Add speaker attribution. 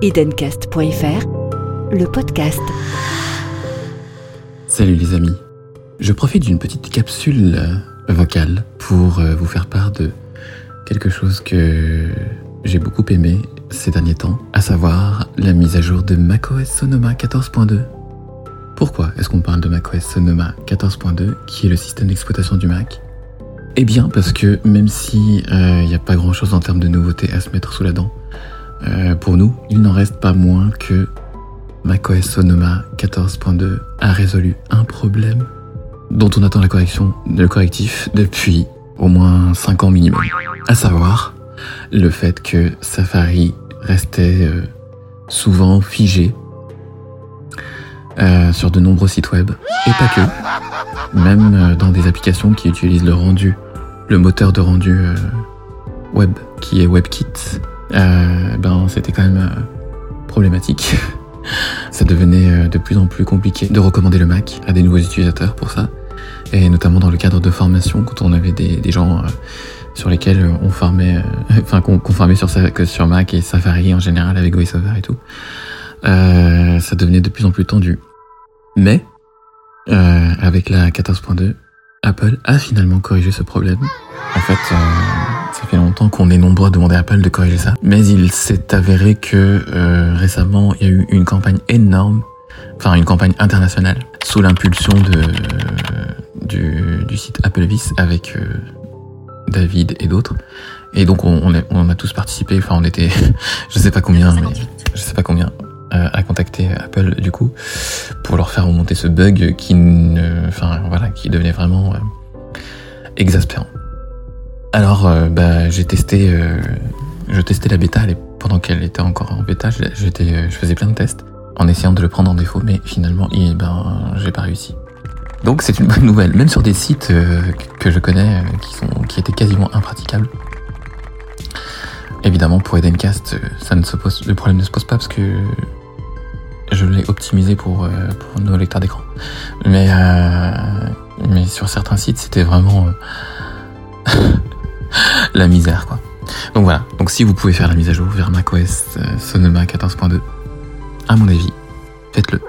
Speaker 1: Edencast.fr, le podcast.
Speaker 2: Salut les amis. Je profite d'une petite capsule euh, vocale pour euh, vous faire part de quelque chose que j'ai beaucoup aimé ces derniers temps, à savoir la mise à jour de macOS Sonoma 14.2. Pourquoi est-ce qu'on parle de macOS Sonoma 14.2, qui est le système d'exploitation du Mac? Eh bien parce que même si il n'y a pas grand-chose en termes de nouveautés à se mettre sous la dent, euh, pour nous, il n'en reste pas moins que macOS Sonoma 14.2 a résolu un problème dont on attend la correction, le correctif depuis au moins 5 ans minimum. À savoir le fait que Safari restait euh, souvent figé euh, sur de nombreux sites web et pas que, même dans des applications qui utilisent le rendu, le moteur de rendu web qui est WebKit euh, ben c'était quand même euh, problématique. ça devenait euh, de plus en plus compliqué de recommander le Mac à des nouveaux utilisateurs pour ça, et notamment dans le cadre de formation quand on avait des, des gens sur lesquels on formait, enfin qu'on formait sur, sur Mac et Safari en général avec VoiceOver et tout. ça devenait de plus en plus tendu. Mais avec la 14.2, Apple a finalement corrigé ce problème. En fait, ça fait longtemps qu'on est nombreux à demander à Apple de corriger ça. Mais il s'est avéré que euh, récemment, il y a eu une campagne énorme, enfin une campagne internationale, sous l'impulsion du, du, site Applevis avec euh, David et d'autres. Et donc on, a tous participé. Enfin, on était, je sais pas combien, je sais pas combien, euh, à contacter Apple du coup pour leur faire remonter ce bug qui, enfin voilà, qui devenait vraiment euh, exaspérant. Alors, euh, bah, j'ai testé, euh, je testais la bêta pendant qu'elle était encore en bêta. J'étais, euh, je faisais plein de tests en essayant de le prendre en défaut, mais finalement, ben, j'ai pas réussi. Donc, c'est une bonne nouvelle, même sur des sites que je connais qui sont, qui étaient quasiment impraticables. Évidemment, pour Edencast, ça ne se pose, le problème ne se pose pas parce que je l'ai optimisé pour, pour nos lecteurs d'écran. Mais, mais sur certains sites, c'était vraiment la misère quoi. Donc voilà, donc si vous pouvez faire la mise à jour vers macOS euh, Sonoma 14.2, à mon avis, faites-le.